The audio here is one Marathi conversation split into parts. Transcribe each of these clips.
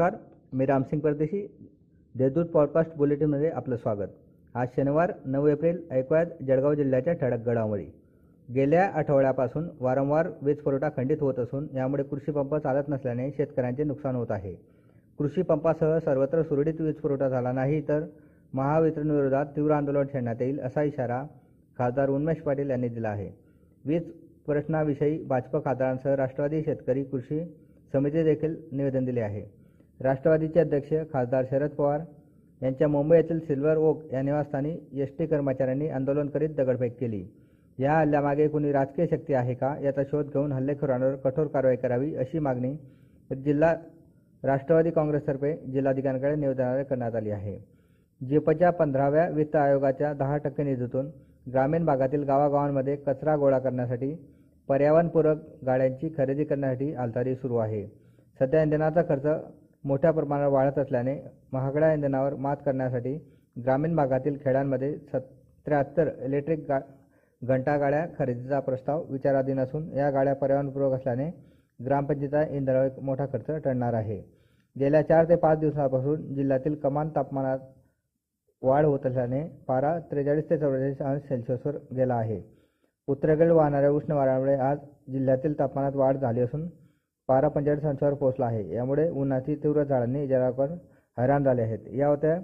नमस्कार मी रामसिंग परदेशी. देशदूत पॉडकास्ट बुलेटिनमध्ये आपलं स्वागत. आज शनिवार नऊ एप्रिल ऐकूयात जळगाव जिल्ह्याच्या ठळक घडामोडी. गेल्या आठवड्यापासून वारंवार वीज पुरवठा खंडित होत असून यामुळे कृषी पंप चालत नसल्याने शेतकऱ्यांचे नुकसान होत आहे. कृषी पंपासह सर्वत्र सुरळीत वीज पुरवठा झाला नाही तर महावितरणविरोधात तीव्र आंदोलन छेडण्यात येईल असा इशारा खासदार उन्मेष पाटील यांनी दिला आहे. वीज प्रश्नाविषयी भाजप खासदारांसह राष्ट्रवादी शेतकरी कृषी समिती देखील निवेदन दिले आहे. राष्ट्रवादीचे अध्यक्ष खासदार शरद पवार यांच्या मुंबई येथील सिल्वर ओक या निवासस्थानी एस टी कर्मचाऱ्यांनी आंदोलन करीत दगडफेक केली. या हल्ल्यामागे कुणी राजकीय शक्ती आहे का याचा शोध घेऊन हल्लेखोरांवर कठोर कारवाई करावी अशी मागणी जिल्हा राष्ट्रवादी काँग्रेसतर्फे जिल्हाधिकाऱ्यांकडे निवेदनाद्वारे करण्यात आली आहे. जिपच्या पंधराव्या वित्त आयोगाच्या दहा टक्के निधीतून ग्रामीण भागातील गावागावांमध्ये कचरा गोळा करण्यासाठी पर्यावरणपूरक गाड्यांची खरेदी करण्यासाठी हालचाली सुरू आहे. सध्या इंधनाचा खर्च मोठ्या प्रमाणावर वाढत असल्याने महागड्या इंधनावर मात करण्यासाठी ग्रामीण भागातील खेड्यांमध्ये सत त्र्याहत्तर इलेक्ट्रिक गा घंटागाड्या खरेदीचा प्रस्ताव विचाराधीन असून या गाड्या पर्यावरणपूरक असल्याने ग्रामपंचायतीचा इंधनावर एक मोठा खर्च टळणार आहे. गेल्या चार ते पाच दिवसांपासून जिल्ह्यातील कमान तापमानात वाढ होत असल्याने पारा त्रेचाळीस ते चौवेचाळीस अंश सेल्सिअसवर गेला आहे. उत्तरेकडे वाहणाऱ्या उष्ण वाऱ्यामुळे आज जिल्ह्यातील तापमानात वाढ झाली असून पारा पंचायत संस्थेवर पोहोचला आहे. यामुळे उन्हाची तीव्र झाडांनी जनावर हैराण झाले आहेत. या होत्या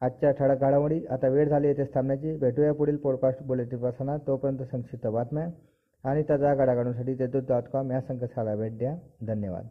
आजच्या ठळक घडामोडी. आता वेळ झाली येथे थांबण्याची. भेटूया पुढील पॉडकास्ट बुलेटिनपासून तोपर्यंत संक्षिप्त बातम्या आणि ताज्या घडाघडांसाठी तेजू डॉट कॉम या संकेतस्थळाला भेट द्या. धन्यवाद.